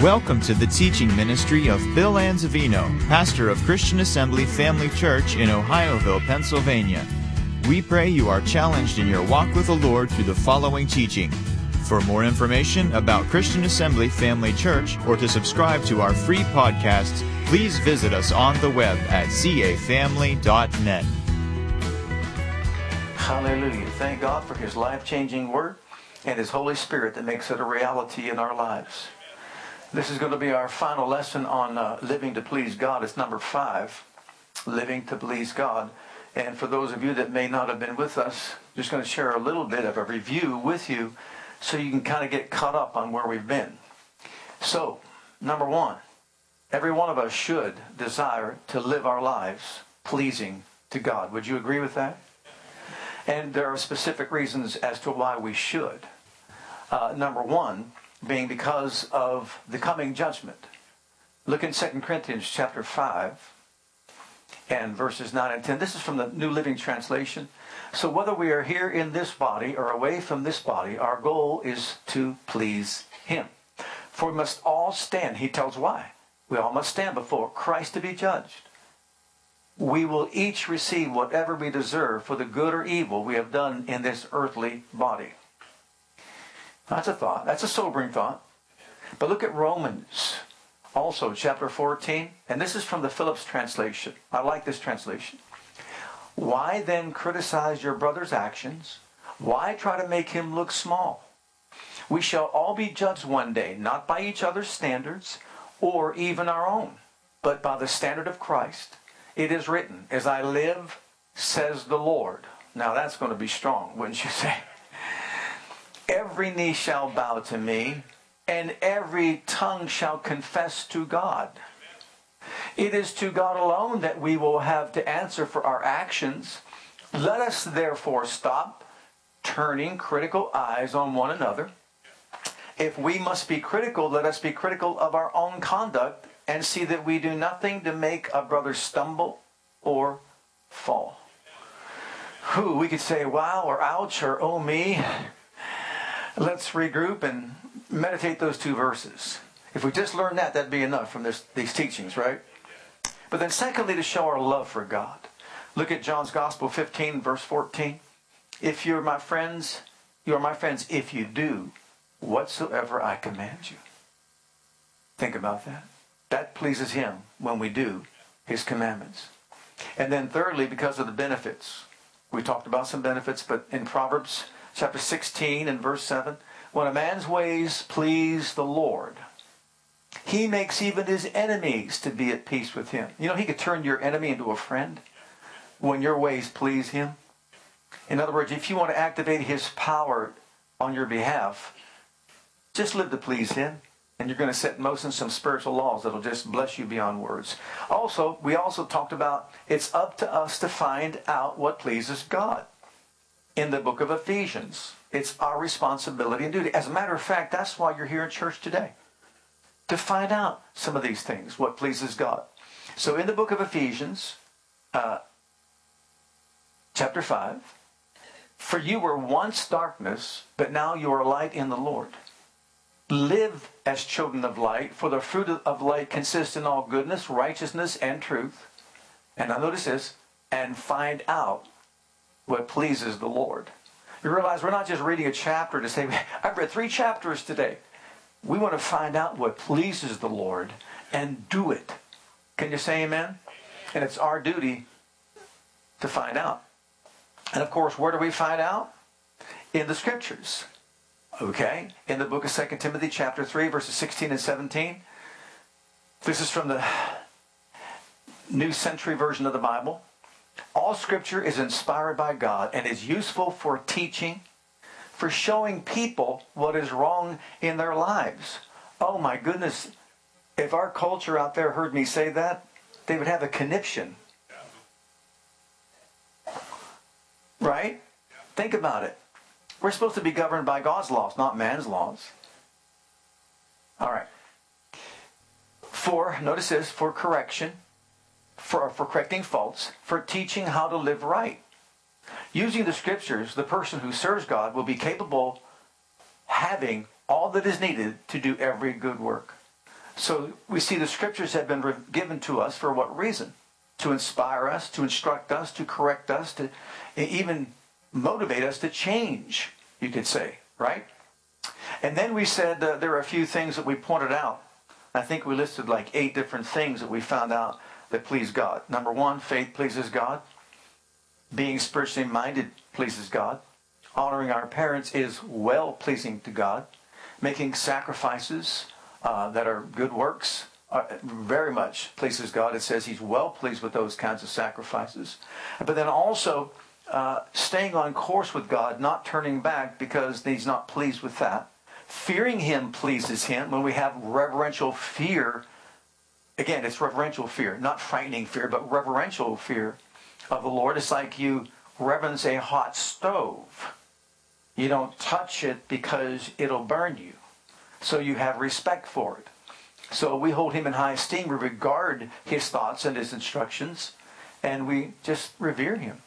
Welcome to the teaching ministry of Bill Anzavino, pastor of Christian Assembly Family Church in Ohioville, Pennsylvania. We pray you are challenged in your walk with the Lord through the following teaching. For more information about Christian Assembly Family Church or to subscribe to our free podcasts, please visit us on the web at cafamily.net. Hallelujah. Thank God for His life changing word and His Holy Spirit that makes it a reality in our lives. This is going to be our final lesson on uh, living to please God. It's number five, living to please God. And for those of you that may not have been with us, I'm just going to share a little bit of a review with you so you can kind of get caught up on where we've been. So, number one, every one of us should desire to live our lives pleasing to God. Would you agree with that? And there are specific reasons as to why we should. Uh, number one, being because of the coming judgment. Look in 2 Corinthians chapter 5 and verses 9 and 10. This is from the New Living Translation. So whether we are here in this body or away from this body, our goal is to please him. For we must all stand. He tells why. We all must stand before Christ to be judged. We will each receive whatever we deserve for the good or evil we have done in this earthly body. That's a thought. That's a sobering thought. But look at Romans, also chapter 14. And this is from the Phillips translation. I like this translation. Why then criticize your brother's actions? Why try to make him look small? We shall all be judged one day, not by each other's standards or even our own, but by the standard of Christ. It is written, As I live, says the Lord. Now that's going to be strong, wouldn't you say? Every knee shall bow to me, and every tongue shall confess to God. It is to God alone that we will have to answer for our actions. Let us therefore stop turning critical eyes on one another. If we must be critical, let us be critical of our own conduct and see that we do nothing to make a brother stumble or fall. Who we could say, wow, or ouch, or oh me. Let's regroup and meditate those two verses. If we just learn that, that'd be enough from this, these teachings, right? But then, secondly, to show our love for God. Look at John's Gospel 15, verse 14. If you're my friends, you are my friends if you do whatsoever I command you. Think about that. That pleases him when we do his commandments. And then, thirdly, because of the benefits. We talked about some benefits, but in Proverbs chapter 16 and verse 7. When a man's ways please the Lord, he makes even his enemies to be at peace with him. You know, he could turn your enemy into a friend when your ways please him. In other words, if you want to activate his power on your behalf, just live to please him. And you're going to set motion some spiritual laws that'll just bless you beyond words. Also, we also talked about it's up to us to find out what pleases God in the book of Ephesians. It's our responsibility and duty. As a matter of fact, that's why you're here in church today. To find out some of these things, what pleases God. So in the book of Ephesians, uh, chapter 5, for you were once darkness, but now you are light in the Lord. Live as children of light, for the fruit of light consists in all goodness, righteousness, and truth. And now notice this, and find out what pleases the Lord. You realize we're not just reading a chapter to say, I've read three chapters today. We want to find out what pleases the Lord and do it. Can you say amen? And it's our duty to find out. And of course, where do we find out? In the scriptures. Okay? In the book of 2 Timothy chapter 3, verses 16 and 17. This is from the New Century Version of the Bible. All scripture is inspired by God and is useful for teaching, for showing people what is wrong in their lives. Oh my goodness. If our culture out there heard me say that, they would have a conniption. Right? Think about it. We're supposed to be governed by God's laws, not man's laws. All right. For, notice this, for correction, for, for correcting faults, for teaching how to live right. Using the scriptures, the person who serves God will be capable having all that is needed to do every good work. So we see the scriptures have been given to us for what reason? To inspire us, to instruct us, to correct us, to even motivate us to change, you could say, right? And then we said uh, there are a few things that we pointed out. I think we listed like eight different things that we found out that please God. Number one, faith pleases God. Being spiritually minded pleases God. Honoring our parents is well pleasing to God. Making sacrifices uh, that are good works uh, very much pleases God. It says He's well pleased with those kinds of sacrifices. But then also uh, staying on course with God, not turning back because He's not pleased with that. Fearing Him pleases Him when we have reverential fear. Again, it's reverential fear, not frightening fear, but reverential fear of the Lord. It's like you reverence a hot stove. You don't touch it because it'll burn you. So you have respect for it. So we hold him in high esteem. We regard his thoughts and his instructions, and we just revere him.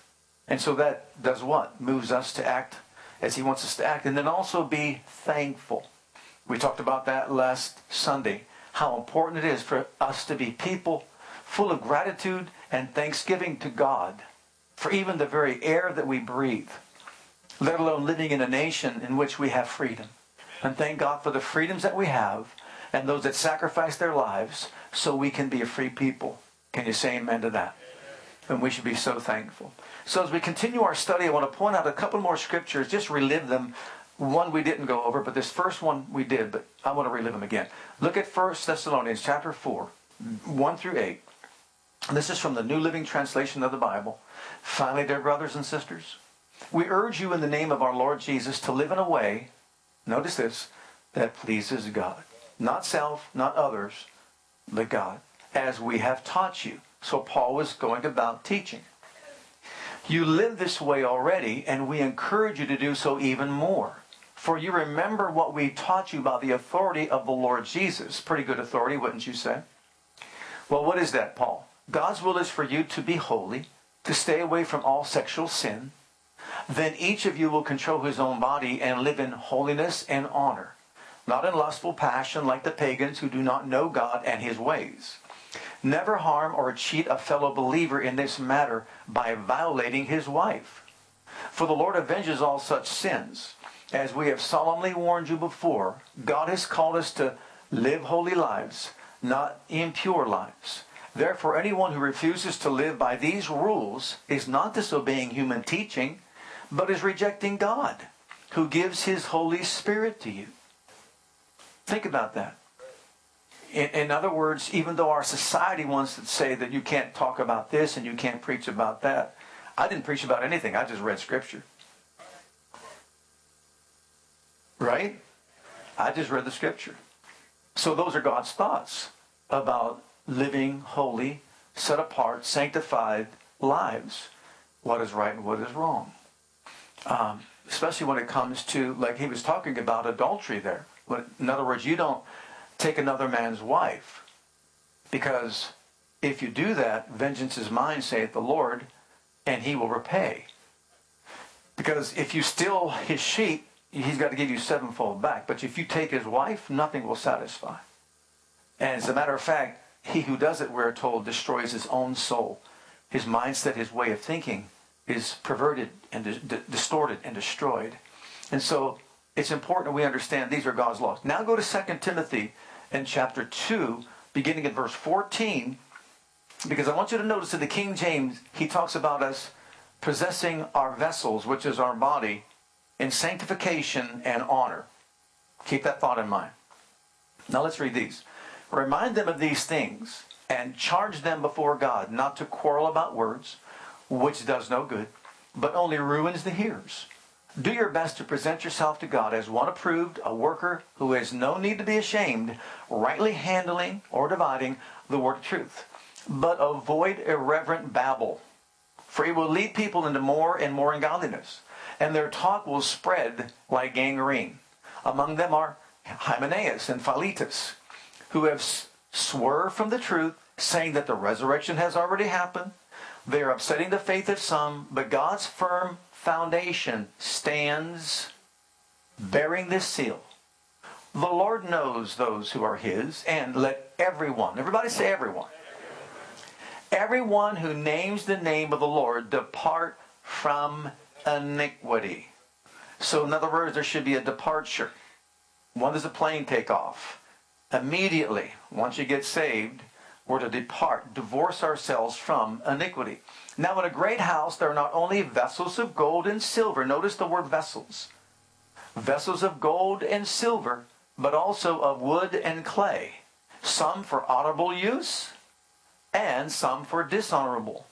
And so that does what? Moves us to act as he wants us to act. And then also be thankful. We talked about that last Sunday. How important it is for us to be people full of gratitude and thanksgiving to God for even the very air that we breathe, let alone living in a nation in which we have freedom. And thank God for the freedoms that we have and those that sacrifice their lives so we can be a free people. Can you say amen to that? And we should be so thankful. So as we continue our study, I want to point out a couple more scriptures, just relive them. One we didn't go over, but this first one we did, but I want to relive them again. Look at 1 Thessalonians chapter 4, 1 through 8. This is from the New Living Translation of the Bible. Finally, dear brothers and sisters, we urge you in the name of our Lord Jesus to live in a way, notice this, that pleases God. Not self, not others, but God, as we have taught you. So Paul was going about teaching. You live this way already, and we encourage you to do so even more. For you remember what we taught you about the authority of the Lord Jesus. Pretty good authority, wouldn't you say? Well, what is that, Paul? God's will is for you to be holy, to stay away from all sexual sin. Then each of you will control his own body and live in holiness and honor, not in lustful passion like the pagans who do not know God and his ways. Never harm or cheat a fellow believer in this matter by violating his wife. For the Lord avenges all such sins. As we have solemnly warned you before, God has called us to live holy lives, not impure lives. Therefore, anyone who refuses to live by these rules is not disobeying human teaching, but is rejecting God, who gives his Holy Spirit to you. Think about that. In, in, other words, even though our society wants to say that you can't talk about this and you can't preach about that, I didn't preach about anything. I just read Scripture. Right? I just read the Scripture. So those are God's thoughts about living holy, set apart, sanctified lives. What is right and what is wrong. Um, especially when it comes to, like he was talking about adultery there. In other words, you don't take another man's wife. Because if you do that, vengeance is mine, saith the Lord, and he will repay. Because if you steal his sheep, he's got to give you sevenfold back. But if you take his wife, nothing will satisfy. And as a matter of fact, he who does it, we're told, destroys his own soul. His mindset, his way of thinking is perverted and di- distorted and destroyed. And so it's important we understand these are God's laws. Now go to 2 Timothy in chapter 2, beginning at verse 14, because I want you to notice in the King James, he talks about us possessing our vessels, which is our body, in sanctification and honor. Keep that thought in mind. Now let's read these. Remind them of these things and charge them before God not to quarrel about words, which does no good, but only ruins the hearers. Do your best to present yourself to God as one approved, a worker who has no need to be ashamed, rightly handling or dividing the word of truth. But avoid irreverent babble, for it will lead people into more and more ungodliness, and their talk will spread like gangrene. Among them are Hymenaeus and Philetus, who have swerved from the truth, saying that the resurrection has already happened. They are upsetting the faith of some, but God's firm foundation stands bearing this seal. The Lord knows those who are his, and let everyone, everybody say everyone, everyone who names the name of the Lord depart from iniquity. So, in other words, there should be a departure. When does the plane take off? Immediately, once you get saved, we're to depart, divorce ourselves from iniquity. Now, in a great house, there are not only vessels of gold and silver, notice the word vessels, vessels of gold and silver, but also of wood and clay, some for honorable use and some for dishonorable.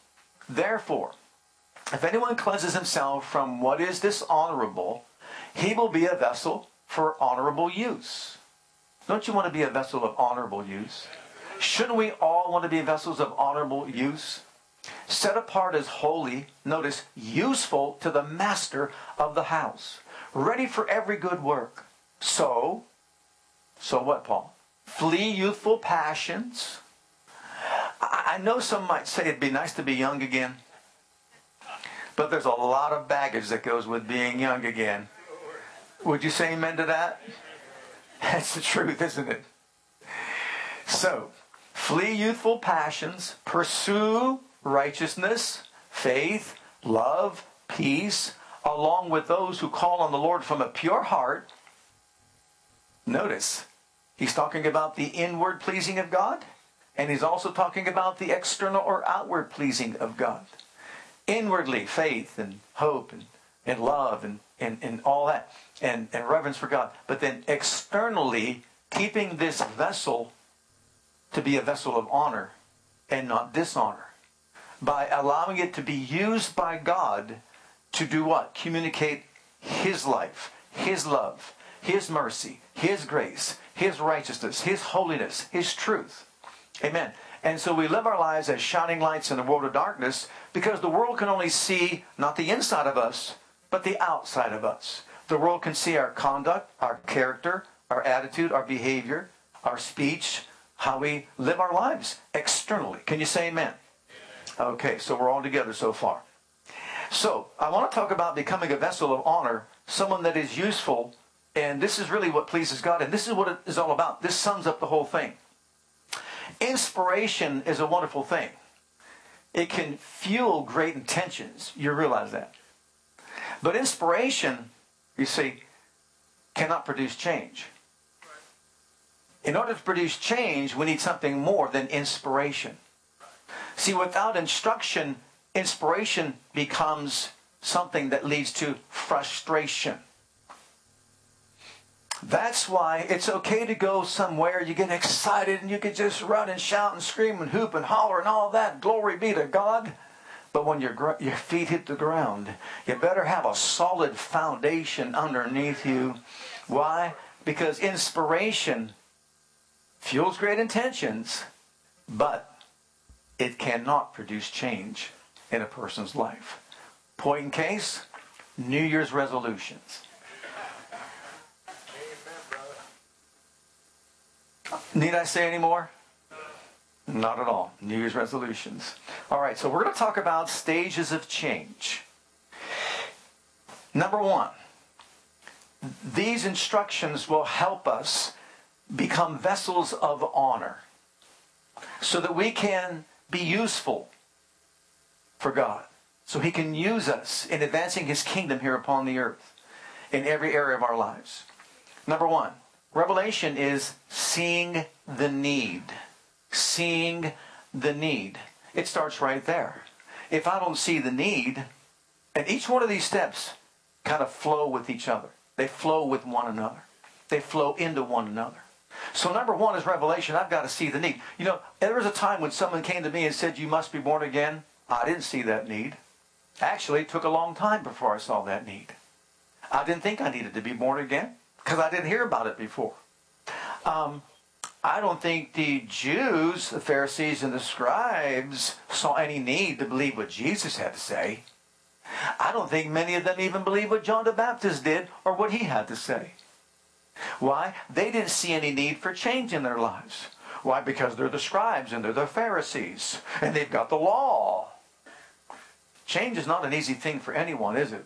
Therefore, if anyone cleanses himself from what is dishonorable, he will be a vessel for honorable use. Don't you want to be a vessel of honorable use? Shouldn't we all want to be vessels of honorable use? Set apart as holy, notice, useful to the master of the house, ready for every good work. So, so what, Paul? Flee youthful passions. I know some might say it'd be nice to be young again, but there's a lot of baggage that goes with being young again. Would you say amen to that? That's the truth, isn't it? So, flee youthful passions, pursue righteousness, faith, love, peace, along with those who call on the Lord from a pure heart. Notice, he's talking about the inward pleasing of God, and he's also talking about the external or outward pleasing of God. Inwardly, faith and hope and, and love and, and, and all that, and, and reverence for God. But then externally, keeping this vessel to be a vessel of honor and not dishonor by allowing it to be used by God to do what? Communicate His life, His love, His mercy, His grace, His righteousness, His holiness, His truth. Amen. And so we live our lives as shining lights in a world of darkness because the world can only see not the inside of us, but the outside of us. The world can see our conduct, our character, our attitude, our behavior, our speech, how we live our lives externally. Can you say amen? Okay, so we're all together so far. So, I want to talk about becoming a vessel of honor, someone that is useful, and this is really what pleases God, and this is what it is all about. This sums up the whole thing. Inspiration is a wonderful thing. It can fuel great intentions. You realize that. But inspiration, you see, cannot produce change. In order to produce change, we need something more than inspiration. See, without instruction, inspiration becomes something that leads to frustration. That's why it's okay to go somewhere, you get excited and you can just run and shout and scream and hoop and holler and all that. Glory be to God. But when your, your feet hit the ground, you better have a solid foundation underneath you. Why? Because inspiration fuels great intentions, but it cannot produce change in a person's life. Point in case, New Year's resolutions. Need I say any more? Not at all. New Year's resolutions. All right, so we're going to talk about stages of change. Number one, these instructions will help us become vessels of honor so that we can be useful for God. So he can use us in advancing his kingdom here upon the earth in every area of our lives. Number one, revelation is seeing the need. Seeing the need. It starts right there. If I don't see the need, and each one of these steps kind of flow with each other, they flow with one another, they flow into one another. So number one is revelation. I've got to see the need. You know, there was a time when someone came to me and said, you must be born again. I didn't see that need. Actually, it took a long time before I saw that need. I didn't think I needed to be born again because I didn't hear about it before. Um, I don't think the Jews, the Pharisees, and the scribes saw any need to believe what Jesus had to say. I don't think many of them even believed what John the Baptist did or what he had to say. Why? They didn't see any need for change in their lives. Why? Because they're the scribes and they're the Pharisees and they've got the law. Change is not an easy thing for anyone, is it?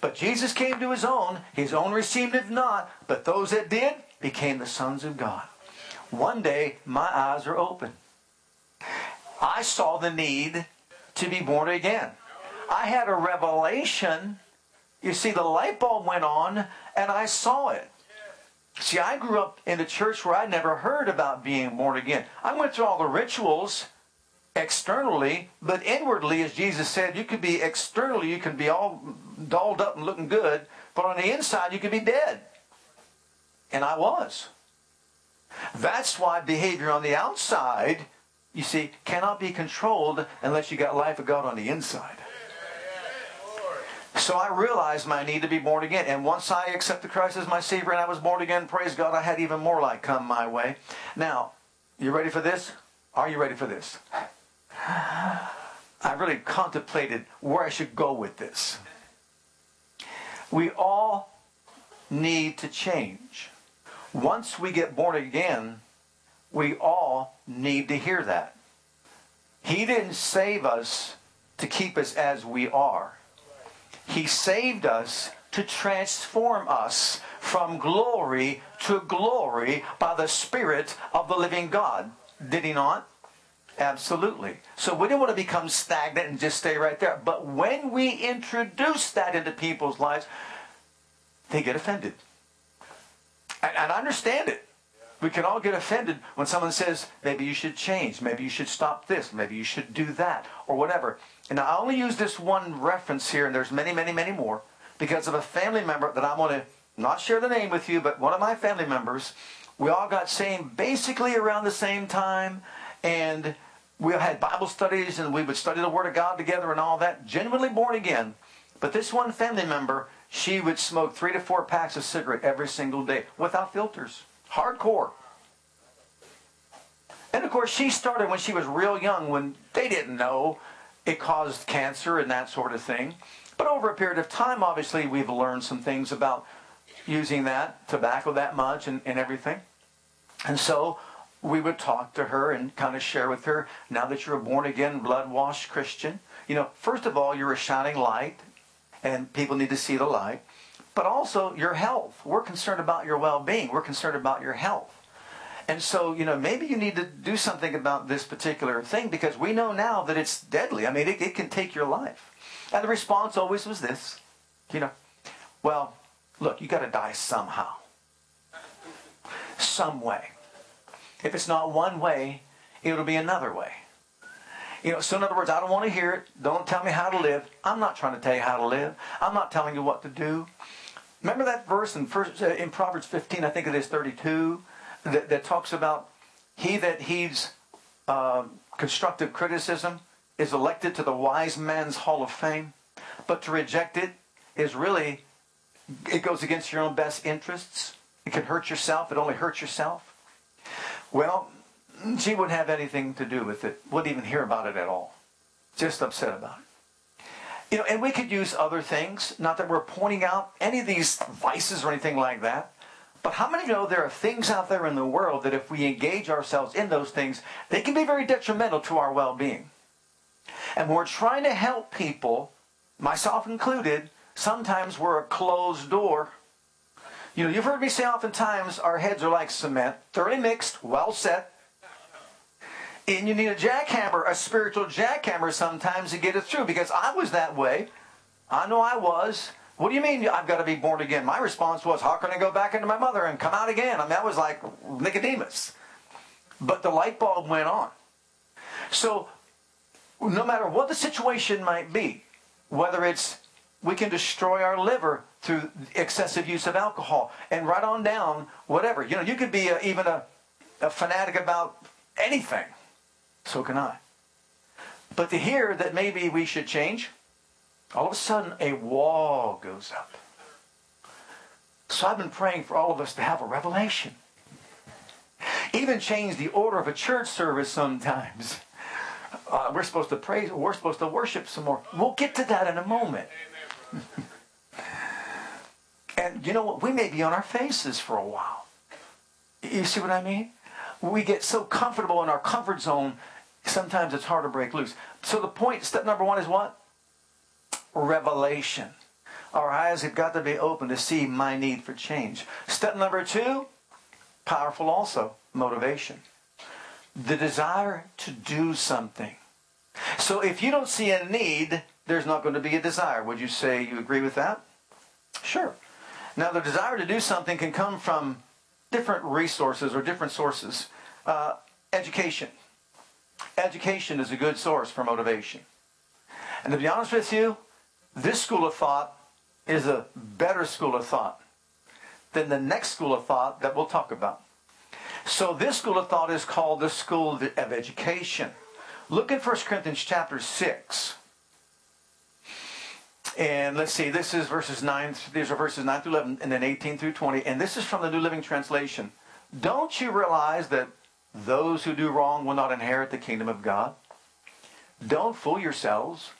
But Jesus came to his own. His own received it not. But those that did, became the sons of God. One day, my eyes are open. I saw the need to be born again. I had a revelation. You see, the light bulb went on, and I saw it. See, I grew up in a church where I never heard about being born again. I went through all the rituals externally, but inwardly, as Jesus said, you could be externally, you can be all dolled up and looking good, but on the inside, you could be dead. And I was. That's why behavior on the outside, you see, cannot be controlled unless you got life of God on the inside. So I realized my need to be born again. And once I accepted Christ as my Savior and I was born again, praise God, I had even more light come my way. Now, you ready for this? Are you ready for this? I really contemplated where I should go with this. We all need to change. Once we get born again, we all need to hear that. He didn't save us to keep us as we are. He saved us to transform us from glory to glory by the Spirit of the living God. Did he not? Absolutely. So we didn't want to become stagnant and just stay right there. But when we introduce that into people's lives, they get offended. And, and I understand it. We can all get offended when someone says, maybe you should change, maybe you should stop this, maybe you should do that, or whatever. And I only use this one reference here, and there's many, many, many more, because of a family member that I want to not share the name with you, but one of my family members, we all got saved basically around the same time, and we had Bible studies, and we would study the Word of God together and all that, genuinely born again. But this one family member, she would smoke three to four packs of cigarette every single day without filters. Hardcore. And of course, she started when she was real young, when they didn't know it caused cancer and that sort of thing. But over a period of time, obviously, we've learned some things about using that tobacco that much and, and everything. And so we would talk to her and kind of share with her now that you're a born again, blood washed Christian. You know, first of all, you're a shining light, and people need to see the light but also your health. We're concerned about your well being, we're concerned about your health. And so, you know, maybe you need to do something about this particular thing because we know now that it's deadly. I mean, it, it can take your life. And the response always was this you know, well, look, you got to die somehow, some way. If it's not one way, it'll be another way. You know, so in other words, I don't want to hear it. Don't tell me how to live. I'm not trying to tell you how to live. I'm not telling you what to do. Remember that verse in, first, uh, in Proverbs 15, I think it is 32, that, that talks about he that heeds uh, constructive criticism is elected to the wise man's hall of fame, but to reject it is really, it goes against your own best interests. It can hurt yourself. It only hurts yourself. Well, she wouldn't have anything to do with it, wouldn't even hear about it at all. Just upset about it. You know, and we could use other things, not that we're pointing out any of these vices or anything like that. But how many know there are things out there in the world that if we engage ourselves in those things, they can be very detrimental to our well being? And when we're trying to help people, myself included, sometimes we're a closed door. You know, you've heard me say oftentimes our heads are like cement, thoroughly mixed, well set, and you need a jackhammer, a spiritual jackhammer sometimes to get it through because I was that way. I know I was. What do you mean I've got to be born again? My response was, how can I go back into my mother and come out again? I mean, that was like Nicodemus. But the light bulb went on. So, no matter what the situation might be, whether it's we can destroy our liver through excessive use of alcohol, and right on down, whatever. You know, you could be a, even a, a fanatic about anything. So can I. But to hear that maybe we should change, all of a sudden a wall goes up. So I've been praying for all of us to have a revelation. Even change the order of a church service sometimes. Uh, we're supposed to praise, we're supposed to worship some more. We'll get to that in a moment. And you know what? We may be on our faces for a while. You see what I mean? We get so comfortable in our comfort zone sometimes it's hard to break loose. So the point, step number one is what? Revelation. Our eyes have got to be open to see my need for change. Step number two, powerful also motivation. The desire to do something. So if you don't see a need, there's not going to be a desire. Would you say you agree with that? Sure. Now, the desire to do something can come from different resources or different sources. Uh, education. Education is a good source for motivation. And to be honest with you, this school of thought is a better school of thought than the next school of thought that we'll talk about. So this school of thought is called the school of education. Look at 1 Corinthians chapter 6. And let's see, this is verses 9, these are verses 9 through 11, and then 18 through 20. And this is from the New Living Translation. Don't you realize that those who do wrong will not inherit the kingdom of God? Don't fool yourselves.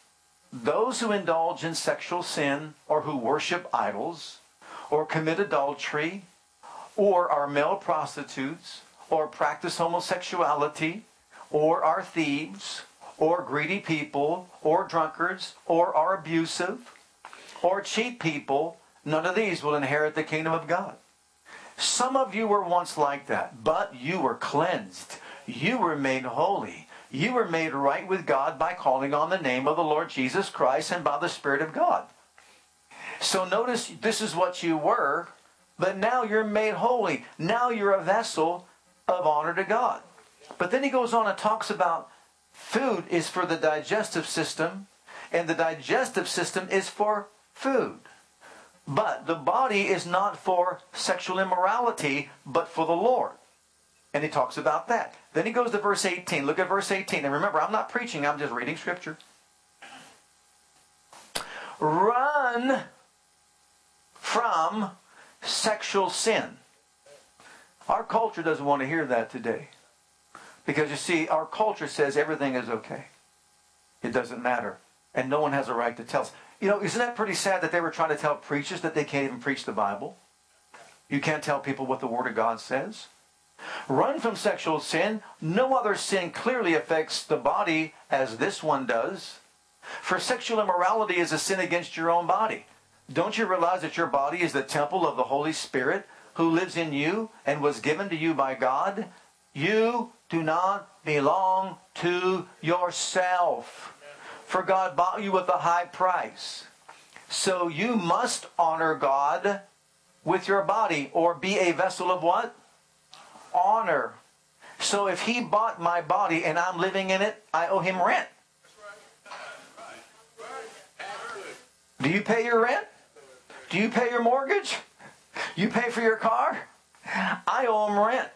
Those who indulge in sexual sin, or who worship idols, or commit adultery, or are male prostitutes, or practice homosexuality, or are thieves, or greedy people, or drunkards, or are abusive, or cheat people, none of these will inherit the kingdom of God. Some of you were once like that, but you were cleansed. You were made holy. You were made right with God by calling on the name of the Lord Jesus Christ and by the Spirit of God. So notice this is what you were, but now you're made holy. Now you're a vessel of honor to God. But then he goes on and talks about food is for the digestive system, and the digestive system is for food. But the body is not for sexual immorality, but for the Lord. And he talks about that. Then he goes to verse 18. Look at verse 18. And remember, I'm not preaching, I'm just reading scripture. Run from sexual sin. Our culture doesn't want to hear that today. Because you see, our culture says everything is okay. It doesn't matter. And no one has a right to tell us. You know, isn't that pretty sad that they were trying to tell preachers that they can't even preach the Bible? You can't tell people what the Word of God says. Run from sexual sin. No other sin clearly affects the body as this one does. For sexual immorality is a sin against your own body. Don't you realize that your body is the temple of the Holy Spirit who lives in you and was given to you by God? You do not belong to yourself. For God bought you with a high price. So you must honor God with your body or be a vessel of what? Honor. So if he bought my body and I'm living in it, I owe him rent. Do you pay your rent? Do you pay your mortgage? You pay for your car? I owe him rent.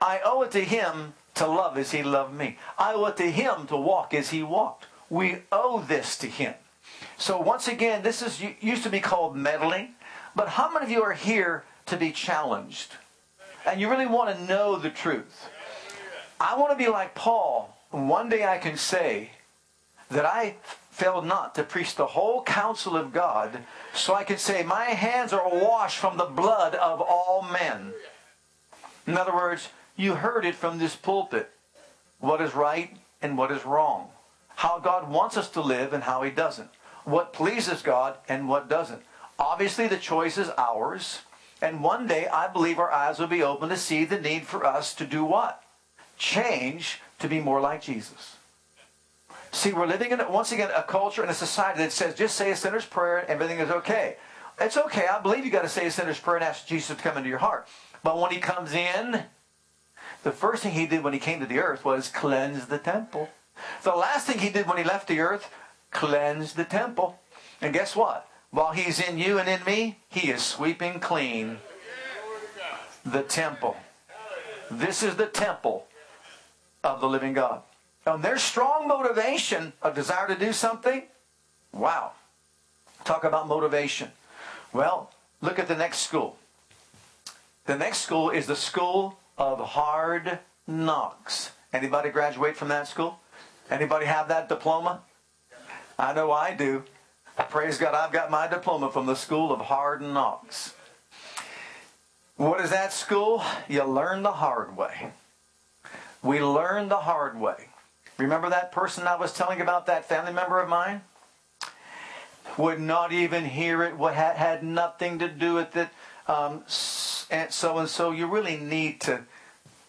I owe it to him to love as he loved me. I owe it to him to walk as he walked. We owe this to him. So once again, this is used to be called meddling. But how many of you are here to be challenged? And you really want to know the truth. I want to be like Paul. One day I can say that I failed not to preach the whole counsel of God, so I can say, My hands are washed from the blood of all men. In other words, you heard it from this pulpit what is right and what is wrong, how God wants us to live and how He doesn't, what pleases God and what doesn't. Obviously, the choice is ours, and one day I believe our eyes will be open to see the need for us to do what? Change to be more like Jesus. See, we're living in, once again, a culture and a society that says just say a sinner's prayer and everything is okay. It's okay. I believe you got to say a sinner's prayer and ask Jesus to come into your heart. But when he comes in, the first thing he did when he came to the earth was cleanse the temple. The last thing he did when he left the earth, cleanse the temple. And guess what? While he's in you and in me, he is sweeping clean the temple. This is the temple of the living God. And their strong motivation, a desire to do something, wow. Talk about motivation. Well, look at the next school. The next school is the school of hard knocks. Anybody graduate from that school? Anybody have that diploma? I know I do. Praise God, I've got my diploma from the school of hard knocks. What is that school? You learn the hard way. We learn the hard way. Remember that person I was telling about, that family member of mine? Would not even hear it, had nothing to do with it. Um, Aunt so and so, you really need to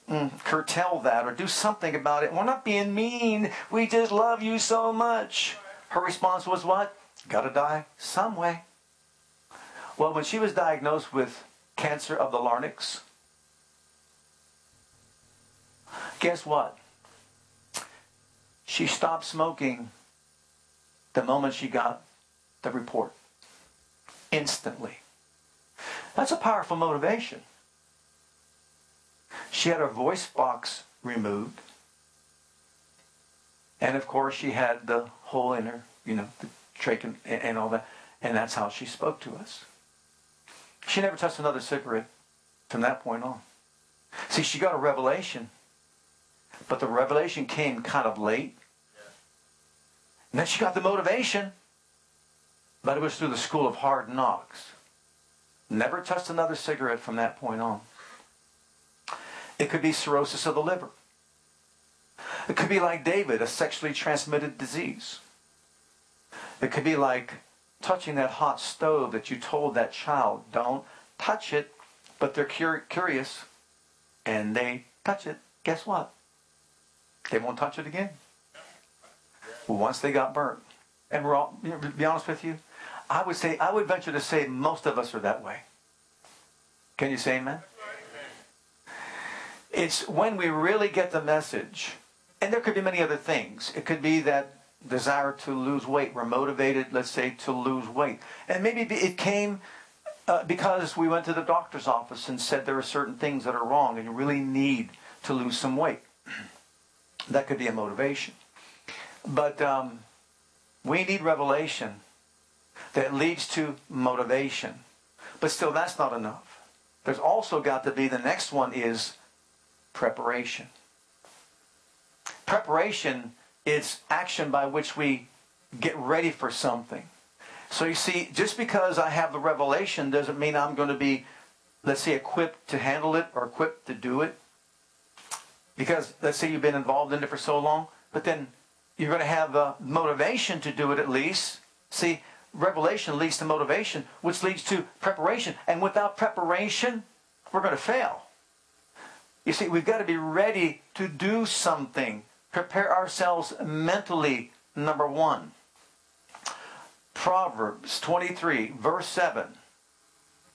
mm, curtail that or do something about it. We're not being mean. We just love you so much. Her response was what? Gotta die some way. Well, when she was diagnosed with cancer of the larynx, guess what? She stopped smoking the moment she got the report. Instantly. That's a powerful motivation. She had her voice box removed. And of course, she had the hole in her, you know, the trach and, and all that. And that's how she spoke to us. She never touched another cigarette from that point on. See, she got a revelation, but the revelation came kind of late. And then she got the motivation, but it was through the school of hard knocks. Never touched another cigarette from that point on. It could be cirrhosis of the liver. It could be like David, a sexually transmitted disease. It could be like touching that hot stove that you told that child, don't touch it, but they're cur- curious and they touch it. Guess what? They won't touch it again. Once they got burnt. And we're all, you know, be honest with you, I would say, I would venture to say most of us are that way. Can you say amen? It's when we really get the message, and there could be many other things. It could be that desire to lose weight. We're motivated, let's say, to lose weight. And maybe it came uh, because we went to the doctor's office and said there are certain things that are wrong and you really need to lose some weight. that could be a motivation. But um, we need revelation that leads to motivation. But still, that's not enough. There's also got to be the next one is preparation. Preparation is action by which we get ready for something. So you see, just because I have the revelation doesn't mean I'm going to be, let's say, equipped to handle it or equipped to do it. Because let's say you've been involved in it for so long, but then you're going to have the motivation to do it at least. See, revelation leads to motivation, which leads to preparation. And without preparation, we're going to fail. You see, we've got to be ready to do something. Prepare ourselves mentally, number one. Proverbs 23, verse 7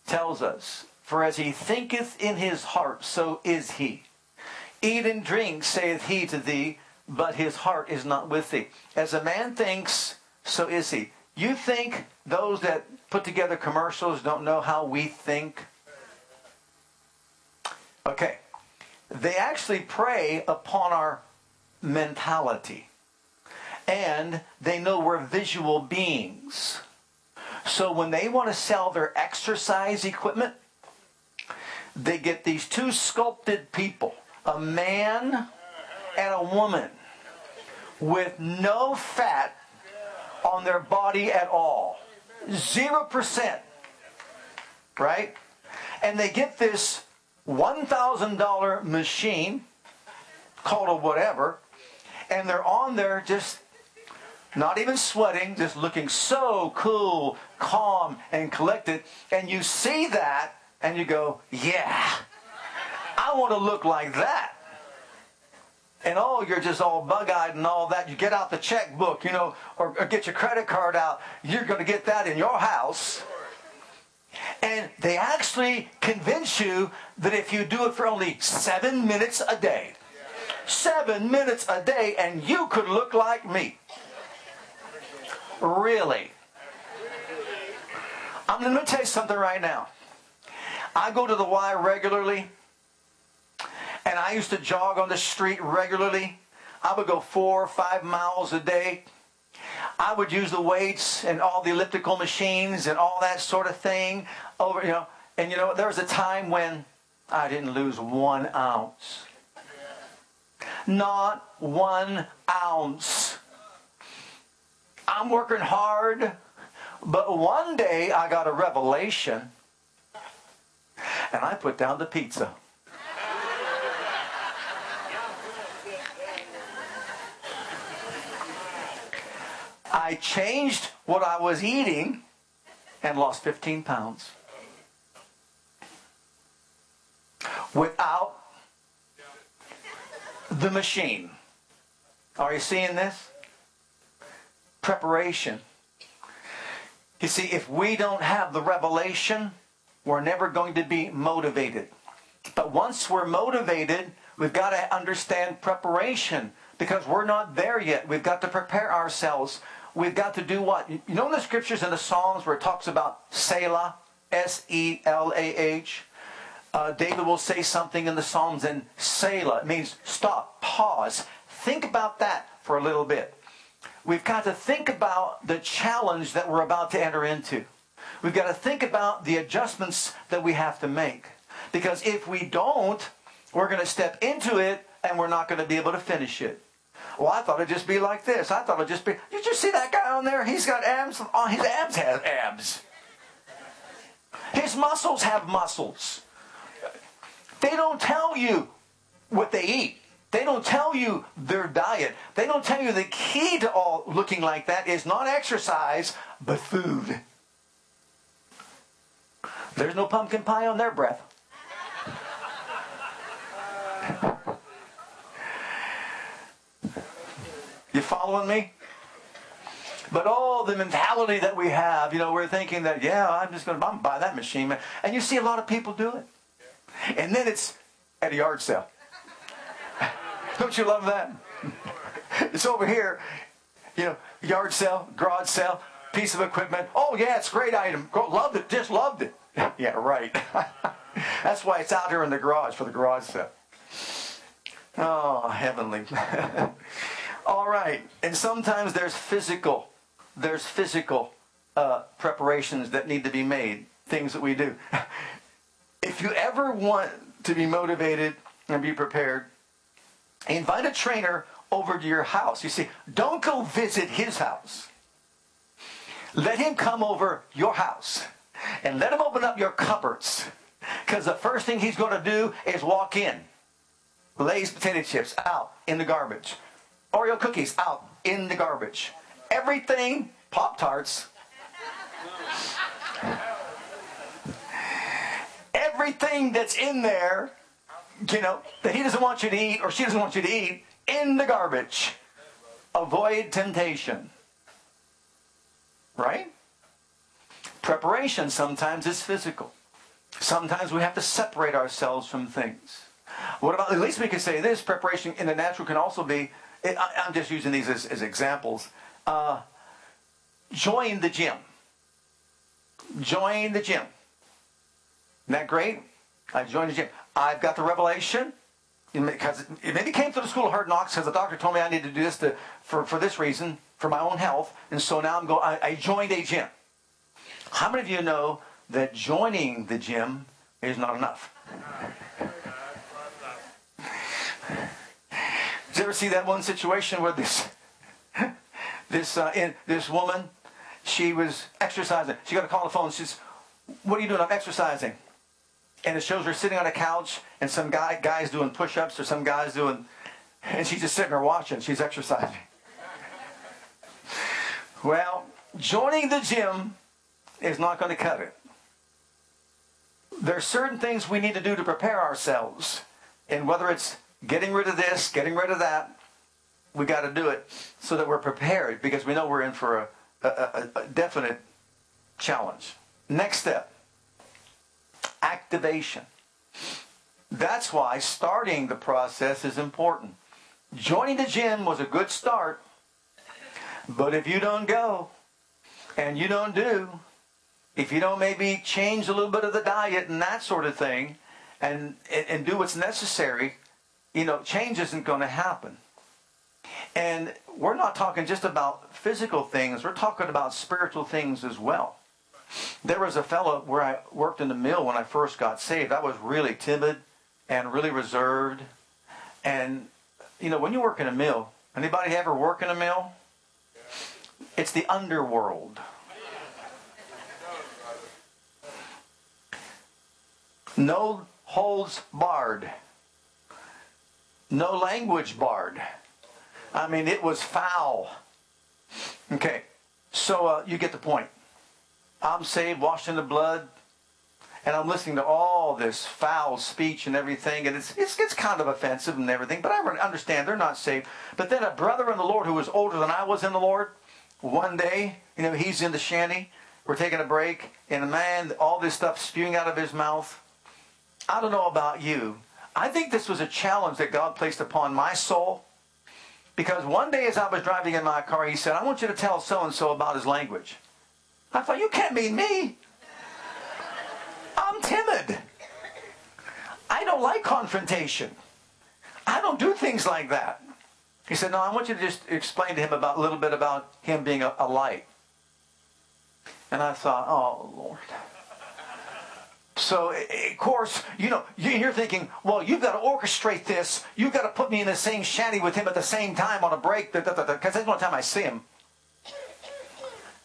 tells us, For as he thinketh in his heart, so is he. Eat and drink, saith he to thee, but his heart is not with thee. As a man thinks, so is he. You think those that put together commercials don't know how we think? Okay. They actually prey upon our mentality. And they know we're visual beings. So when they want to sell their exercise equipment, they get these two sculpted people, a man and a woman, with no fat on their body at all. Zero percent. Right? And they get this $1,000 machine called a whatever, and they're on there just not even sweating, just looking so cool, calm, and collected. And you see that, and you go, yeah, I want to look like that and oh, you're just all bug-eyed and all that. You get out the checkbook, you know, or, or get your credit card out. You're going to get that in your house. And they actually convince you that if you do it for only seven minutes a day, seven minutes a day, and you could look like me. Really? I'm going to tell you something right now. I go to the Y regularly and I used to jog on the street regularly. I would go four or five miles a day. I would use the weights and all the elliptical machines and all that sort of thing over, you know. And you know, there was a time when I didn't lose one ounce. Not one ounce. I'm working hard, but one day I got a revelation and I put down the pizza. I changed what I was eating and lost 15 pounds. without the machine. Are you seeing this? Preparation. You see, if we don't have the revelation, we're never going to be motivated. But once we're motivated, we've got to understand preparation because we're not there yet. We've got to prepare ourselves. We've got to do what? You know in the scriptures in the Psalms where it talks about Selah, S E L A H? Uh, David will say something in the Psalms and Selah. Means stop, pause. Think about that for a little bit. We've got to think about the challenge that we're about to enter into. We've got to think about the adjustments that we have to make. Because if we don't, we're going to step into it and we're not going to be able to finish it. Well, I thought it'd just be like this. I thought it'd just be. Did you see that guy on there? He's got abs. Oh, his abs have abs. His muscles have muscles. They don't tell you what they eat. They don't tell you their diet. They don't tell you the key to all looking like that is not exercise, but food. There's no pumpkin pie on their breath. Following me? But all the mentality that we have, you know, we're thinking that, yeah, I'm just going to buy that machine. And you see a lot of people do it. And then it's at a yard sale. Don't you love that? it's over here, you know, yard sale, garage sale, piece of equipment. Oh, yeah, it's a great item. Loved it, just loved it. yeah, right. That's why it's out here in the garage for the garage sale. Oh, heavenly. All right. And sometimes there's physical, there's physical uh, preparations that need to be made, things that we do. if you ever want to be motivated and be prepared, invite a trainer over to your house. You see, don't go visit his house. Let him come over your house and let him open up your cupboards. Because the first thing he's going to do is walk in. Lay's potato chips out in the garbage. Oreo cookies out in the garbage. Everything, Pop Tarts. Everything that's in there, you know, that he doesn't want you to eat or she doesn't want you to eat, in the garbage. Avoid temptation. Right? Preparation sometimes is physical. Sometimes we have to separate ourselves from things. What about, at least we can say this, preparation in the natural can also be it, I, am just using these as, as examples. Uh, join the gym. Join the gym. Isn't that great? I joined the gym. I've got the revelation because it maybe came through the school of hard knocks because the doctor told me I need to do this to, for, for this reason, for my own health. And so now I'm going, I, I joined a gym. How many of you know that joining the gym is not enough? You ever see that one situation where this this uh, in, this woman she was exercising. She got a call on the phone. She's, "What are you doing? I'm exercising." And it shows her sitting on a couch, and some guy guys doing push-ups, or some guys doing, and she's just sitting there watching. She's exercising. Well, joining the gym is not going to cut it. There are certain things we need to do to prepare ourselves, and whether it's getting rid of this, getting rid of that. We got to do it so that we're prepared because we know we're in for a, a, a definite challenge. Next step activation. That's why starting the process is important. Joining the gym was a good start, but if you don't go and you don't do, if you don't maybe change a little bit of the diet and that sort of thing, and, and do what's necessary, you know, change isn't going to happen. And we're not talking just about physical things, we're talking about spiritual things as well. There was a fellow where I worked in the mill when I first got saved. I was really timid and really reserved. And, you know, when you work in a mill, anybody ever work in a mill? It's the underworld. No holds barred no language barred. I mean, it was foul. Okay, so uh, you get the point. I'm saved, washed in the blood, and I'm listening to all this foul speech and everything, and it's, it's, it's kind of offensive and everything, but I understand they're not saved. But then a brother in the Lord who was older than I was in the Lord, one day, you know, he's in the shanty, we're taking a break, and a man, all this stuff spewing out of his mouth. I don't know about you. I think this was a challenge that God placed upon my soul. Because one day as I was driving in my car, he said, I want you to tell so and so about his language. I thought, you can't mean me. I'm timid. I don't like confrontation. I don't do things like that. He said, No, I want you to just explain to him about a little bit about him being a, a light. And I thought, Oh, Lord. So, of course, you know, you're thinking, well, you've got to orchestrate this. You've got to put me in the same shanty with him at the same time on a break. Because that's the only time I see him.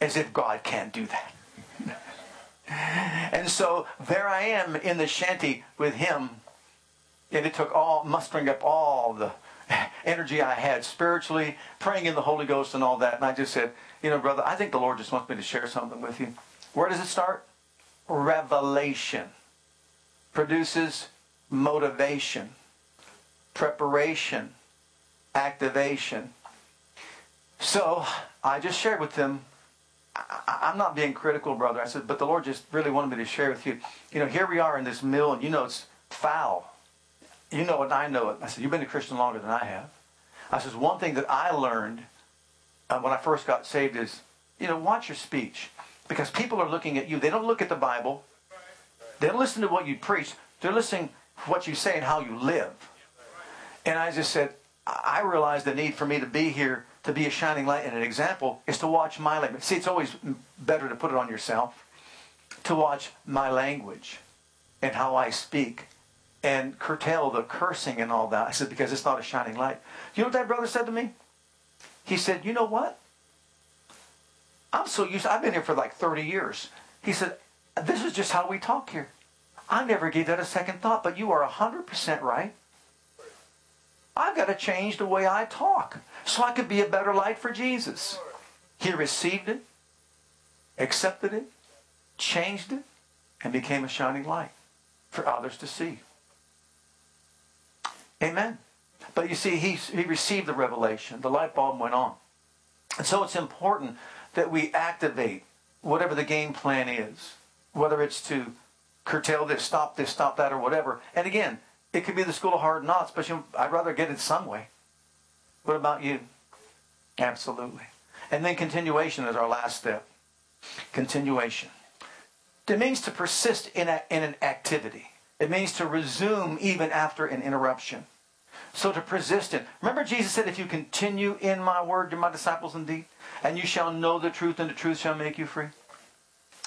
As if God can't do that. And so there I am in the shanty with him. And it took all, mustering up all the energy I had spiritually, praying in the Holy Ghost and all that. And I just said, you know, brother, I think the Lord just wants me to share something with you. Where does it start? Revelation produces motivation, preparation, activation. So I just shared with them I, am not being critical, brother. I said, but the Lord just really wanted me to share with you. You know, here we are in this mill, and you know it's foul. You know it, and I know it. I said, you've been a Christian longer than I have. I said, one thing that I learned uh, when I first got saved is, you know, watch your speech. Because people are looking at you. They don't look at the Bible. They don't listen to what you preach. They're listening to what you say and how you live. And I just said, I realized the need for me to be here to be a shining light and an example is to watch my language. See, it's always better to put it on yourself. To watch my language and how I speak and curtail the cursing and all that. I said, because it's not a shining light. You know what that brother said to me? He said, you know what? I'm so used, I've been here for like 30 years. He said, this is just how we talk here. I never gave that a second thought, but you are 100% right. I've got to change the way I talk so I could be a better light for Jesus. He received it, accepted it, changed it, and became a shining light for others to see. Amen. But you see, he, he received the revelation. The light bulb went on. And so it's important that we activate whatever the game plan is, whether it's to curtail this, stop this, stop that, or whatever. And again, it could be the school of hard knocks, but you, I'd rather get it some way. What about you? Absolutely. And then continuation is our last step. Continuation. It means to persist in, a, in an activity. It means to resume even after an interruption. So to persist in. Remember Jesus said, if you continue in my word, you're my disciples indeed, and you shall know the truth, and the truth shall make you free.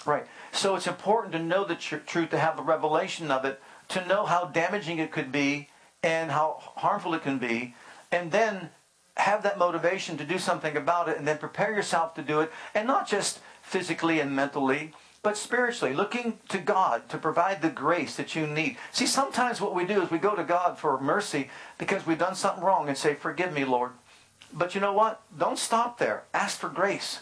Right. So it's important to know the tr- truth, to have the revelation of it, to know how damaging it could be and how harmful it can be, and then have that motivation to do something about it, and then prepare yourself to do it, and not just physically and mentally, but spiritually, looking to God to provide the grace that you need. See, sometimes what we do is we go to God for mercy because we've done something wrong and say, Forgive me, Lord. But you know what? Don't stop there. Ask for grace.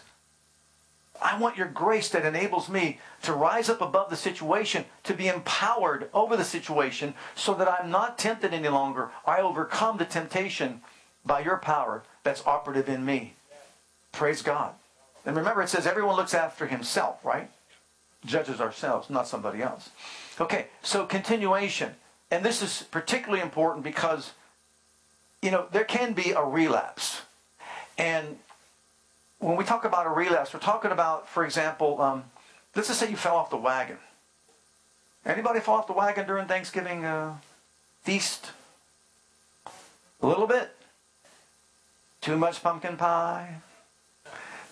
I want your grace that enables me to rise up above the situation, to be empowered over the situation, so that I'm not tempted any longer. I overcome the temptation by your power that's operative in me. Praise God. And remember, it says everyone looks after himself, right? Judges ourselves, not somebody else. Okay, so continuation. And this is particularly important because, you know, there can be a relapse. And when we talk about a relapse, we're talking about, for example, um, let's just say you fell off the wagon. Anybody fall off the wagon during Thanksgiving uh, feast? A little bit. Too much pumpkin pie.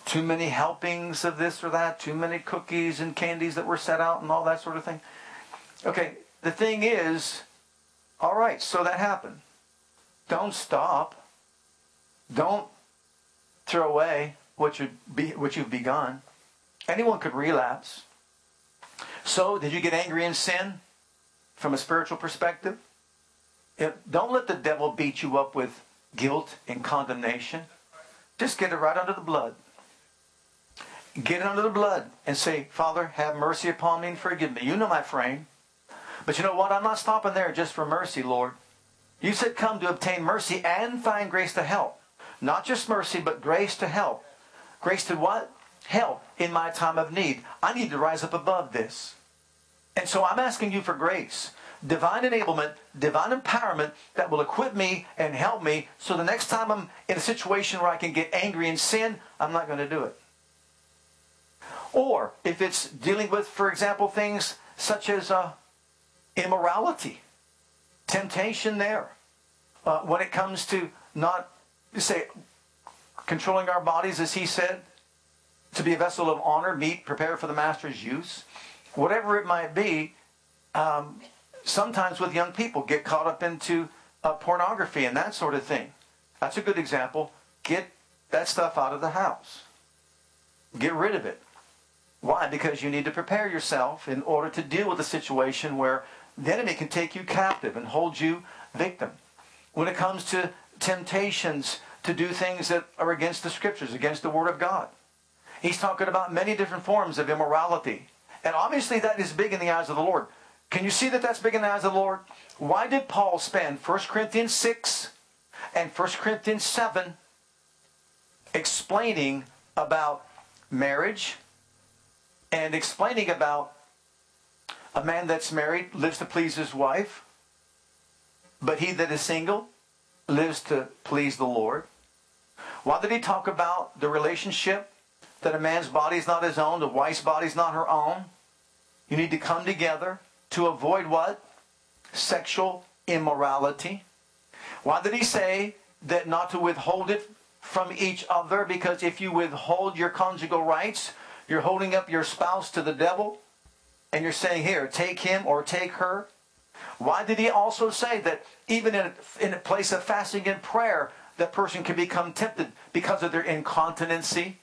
Too many helpings of this or that. Too many cookies and candies that were set out and all that sort of thing. Okay, the thing is, all right, so that happened. Don't stop. Don't throw away what, you be, what you've begun. Anyone could relapse. So, did you get angry in sin from a spiritual perspective? don't let the devil beat you up with guilt and condemnation. Just get it right under the blood. Get under the blood and say, Father, have mercy upon me and forgive me. You know my frame. But you know what? I'm not stopping there just for mercy, Lord. You said come to obtain mercy and find grace to help. Not just mercy, but grace to help. Grace to what? Help in my time of need. I need to rise up above this. And so I'm asking you for grace, divine enablement, divine empowerment that will equip me and help me so the next time I'm in a situation where I can get angry and sin, I'm not going to do it. Or if it's dealing with, for example, things such as uh, immorality, temptation there. Uh, when it comes to not, say, controlling our bodies, as he said, to be a vessel of honor, meet prepared for the master's use, whatever it might be, um, sometimes with young people get caught up into uh, pornography and that sort of thing. That's a good example. Get that stuff out of the house. Get rid of it. Why? Because you need to prepare yourself in order to deal with a situation where the enemy can take you captive and hold you victim. When it comes to temptations to do things that are against the scriptures, against the word of God, he's talking about many different forms of immorality. And obviously that is big in the eyes of the Lord. Can you see that that's big in the eyes of the Lord? Why did Paul spend 1 Corinthians 6 and 1 Corinthians 7 explaining about marriage and explaining about a man that's married lives to please his wife, but he that is single lives to please the Lord. Why did he talk about the relationship that a man's body is not his own, the wife's body is not her own? You need to come together to avoid what? Sexual immorality. Why did he say that not to withhold it from each other? Because if you withhold your conjugal rights, you're holding up your spouse to the devil and you're saying, here, take him or take her. Why did he also say that even in a, in a place of fasting and prayer, that person can become tempted because of their incontinency?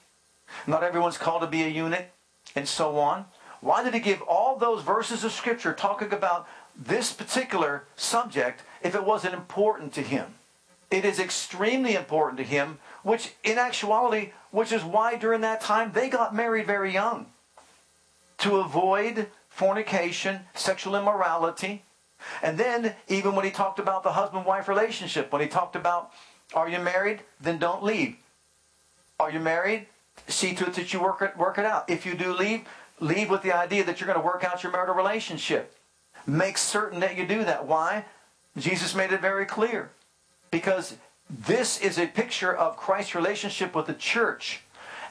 Not everyone's called to be a eunuch, and so on. Why did he give all those verses of Scripture talking about this particular subject if it wasn't important to him? It is extremely important to him, which in actuality, which is why during that time they got married very young to avoid fornication, sexual immorality. And then, even when he talked about the husband wife relationship, when he talked about, are you married? Then don't leave. Are you married? See to it that you work it, work it out. If you do leave, leave with the idea that you're going to work out your marital relationship. Make certain that you do that. Why? Jesus made it very clear. Because this is a picture of Christ's relationship with the church.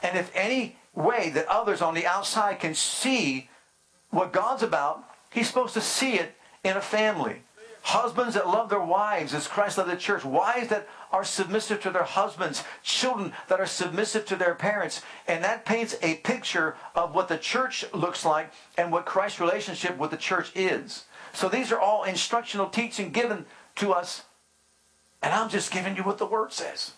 And if any way that others on the outside can see what God's about, He's supposed to see it in a family. Husbands that love their wives as Christ loved the church. Wives that are submissive to their husbands. Children that are submissive to their parents. And that paints a picture of what the church looks like and what Christ's relationship with the church is. So these are all instructional teaching given to us. And I'm just giving you what the Word says.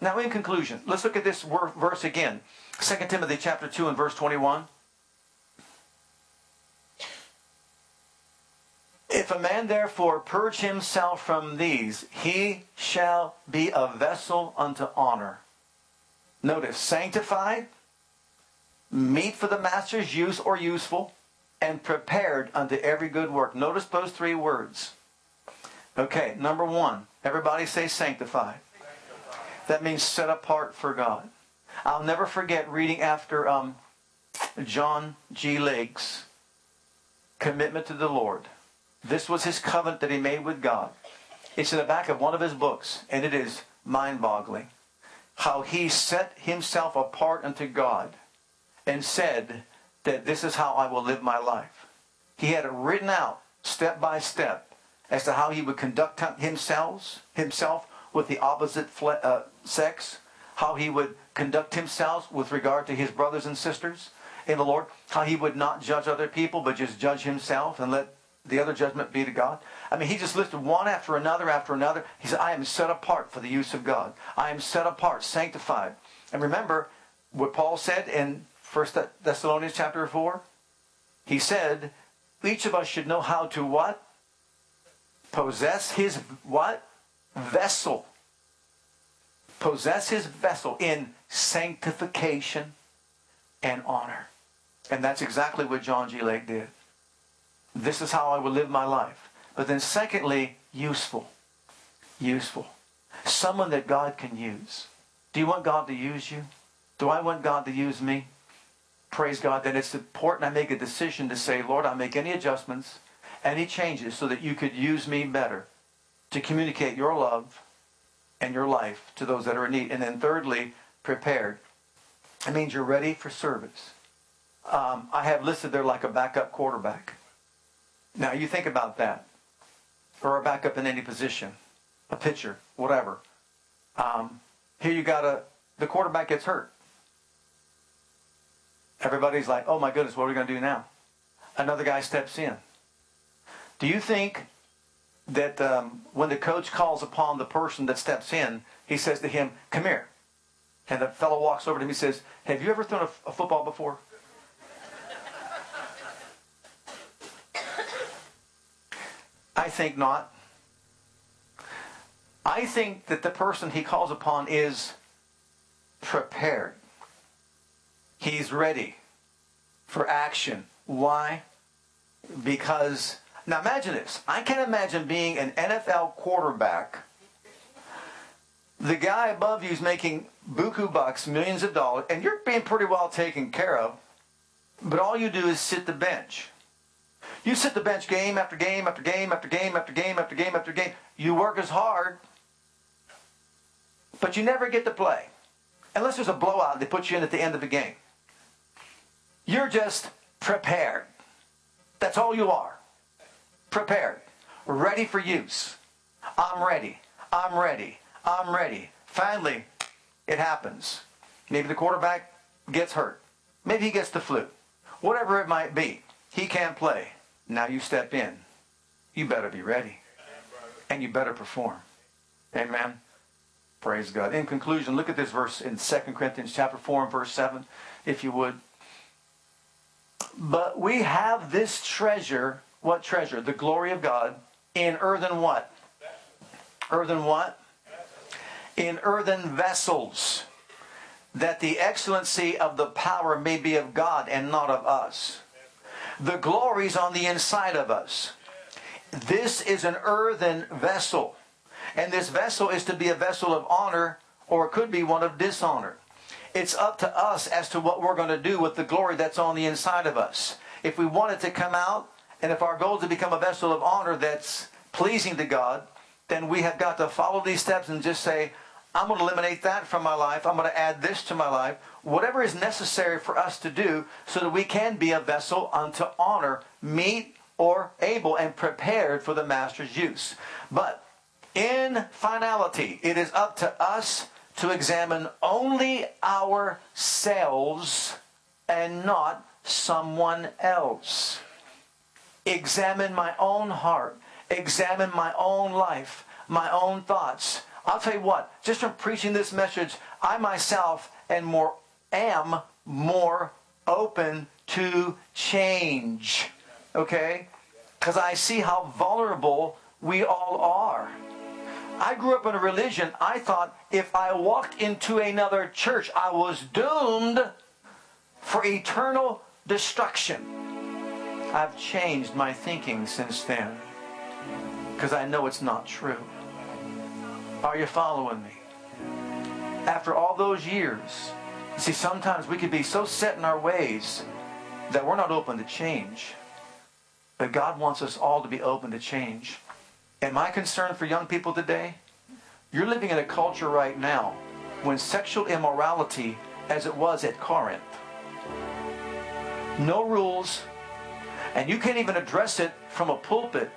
Now, in conclusion, let's look at this verse again. 2 Timothy chapter 2 and verse 21. If a man therefore purge himself from these, he shall be a vessel unto honor. Notice, sanctified, meet for the master's use or useful, and prepared unto every good work. Notice those three words. Okay, number one, everybody say sanctified. That means set apart for God. I'll never forget reading after um, John G. Lake's commitment to the Lord. This was his covenant that he made with God. It's in the back of one of his books, and it is mind boggling. How he set himself apart unto God and said that this is how I will live my life. He had it written out step by step as to how he would conduct himself, himself with the opposite uh, sex, how he would conduct himself with regard to his brothers and sisters in the Lord, how he would not judge other people but just judge himself and let the other judgment be to God. I mean, he just listed one after another after another. He said, I am set apart for the use of God. I am set apart, sanctified. And remember what Paul said in 1 Thessalonians chapter 4? He said, each of us should know how to what? Possess his what? Vessel. Possess his vessel in sanctification, and honor. And that's exactly what John G. Lake did. This is how I will live my life. But then, secondly, useful. Useful. Someone that God can use. Do you want God to use you? Do I want God to use me? Praise God. Then it's important I make a decision to say, Lord, I make any adjustments, any changes so that you could use me better to communicate your love and your life to those that are in need. And then thirdly, prepared. It means you're ready for service. Um, I have listed there like a backup quarterback. Now you think about that. Or a backup in any position. A pitcher, whatever. Um, here you got a, the quarterback gets hurt. Everybody's like, oh my goodness, what are we going to do now? Another guy steps in. Do you think that um, when the coach calls upon the person that steps in, he says to him, come here. And the fellow walks over to him and says, have you ever thrown a, a football before? I think not. I think that the person he calls upon is prepared. He's ready for action. Why? Because, now imagine this. I can't imagine being an NFL quarterback. The guy above you is making buku bucks, millions of dollars, and you're being pretty well taken care of, but all you do is sit the bench. You sit the bench game after game after game after game after game after game after game. You work as hard, but you never get to play. Unless there's a blowout, they put you in at the end of the game. You're just prepared. That's all you are. Prepared. Ready for use. I'm ready. I'm ready. I'm ready. Finally, it happens. Maybe the quarterback gets hurt. Maybe he gets the flu. Whatever it might be, he can't play. Now you step in. You better be ready. And you better perform. Amen. Praise God. In conclusion, look at this verse in 2 Corinthians chapter 4 and verse 7, if you would. But we have this treasure, what treasure? The glory of God in earthen what? Earthen what? In earthen vessels, that the excellency of the power may be of God and not of us. The glory's on the inside of us. This is an earthen vessel. And this vessel is to be a vessel of honor or it could be one of dishonor. It's up to us as to what we're going to do with the glory that's on the inside of us. If we want it to come out, and if our goal is to become a vessel of honor that's pleasing to God, then we have got to follow these steps and just say, I'm going to eliminate that from my life. I'm going to add this to my life. Whatever is necessary for us to do so that we can be a vessel unto honor, meet or able and prepared for the master's use. But in finality, it is up to us to examine only ourselves and not someone else. Examine my own heart. Examine my own life, my own thoughts. I'll tell you what, just from preaching this message, I myself am more, am more open to change. Okay? Because I see how vulnerable we all are. I grew up in a religion, I thought if I walked into another church, I was doomed for eternal destruction. I've changed my thinking since then because I know it's not true. Are you following me? After all those years, see, sometimes we could be so set in our ways that we're not open to change. But God wants us all to be open to change. And my concern for young people today, you're living in a culture right now when sexual immorality, as it was at Corinth, no rules, and you can't even address it from a pulpit.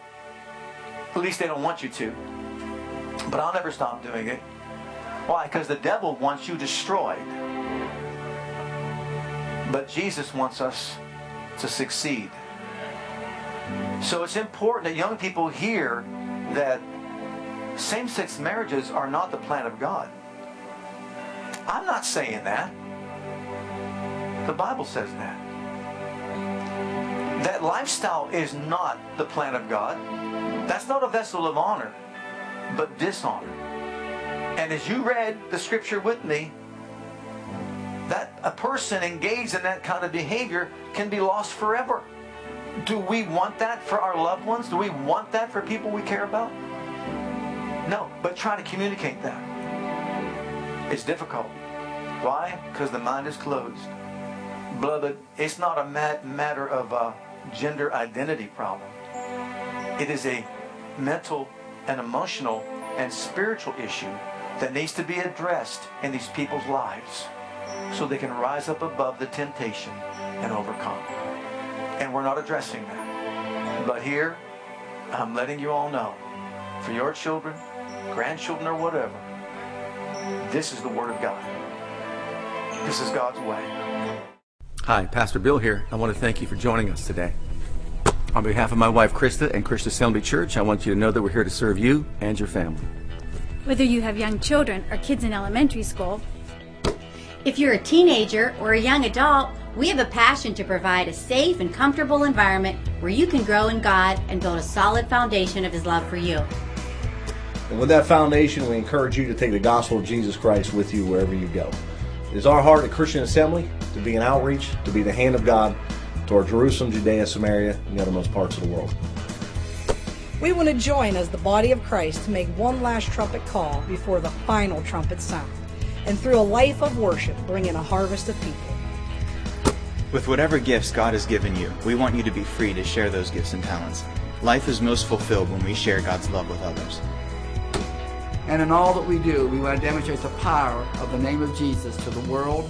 At least they don't want you to. But I'll never stop doing it. Why? Because the devil wants you destroyed. But Jesus wants us to succeed. So it's important that young people hear that same-sex marriages are not the plan of God. I'm not saying that. The Bible says that. That lifestyle is not the plan of God. That's not a vessel of honor, but dishonor. And as you read the scripture with me, that a person engaged in that kind of behavior can be lost forever. Do we want that for our loved ones? Do we want that for people we care about? No, but try to communicate that. It's difficult. Why? Because the mind is closed. Beloved, it's not a mat- matter of a gender identity problem. It is a mental and emotional and spiritual issue that needs to be addressed in these people's lives so they can rise up above the temptation and overcome. And we're not addressing that. But here, I'm letting you all know for your children, grandchildren, or whatever, this is the Word of God. This is God's way. Hi, Pastor Bill here. I want to thank you for joining us today. On behalf of my wife Krista and Christian Assembly Church, I want you to know that we're here to serve you and your family. Whether you have young children or kids in elementary school, If you're a teenager or a young adult, we have a passion to provide a safe and comfortable environment where you can grow in God and build a solid foundation of His love for you. And with that foundation, we encourage you to take the gospel of Jesus Christ with you wherever you go. It is our heart at Christian Assembly to be an outreach, to be the hand of God toward Jerusalem, Judea, Samaria, and the uttermost parts of the world. We want to join as the body of Christ to make one last trumpet call before the final trumpet sound, and through a life of worship, bring in a harvest of people. With whatever gifts God has given you, we want you to be free to share those gifts and talents. Life is most fulfilled when we share God's love with others. And in all that we do, we want to demonstrate the power of the name of Jesus to the world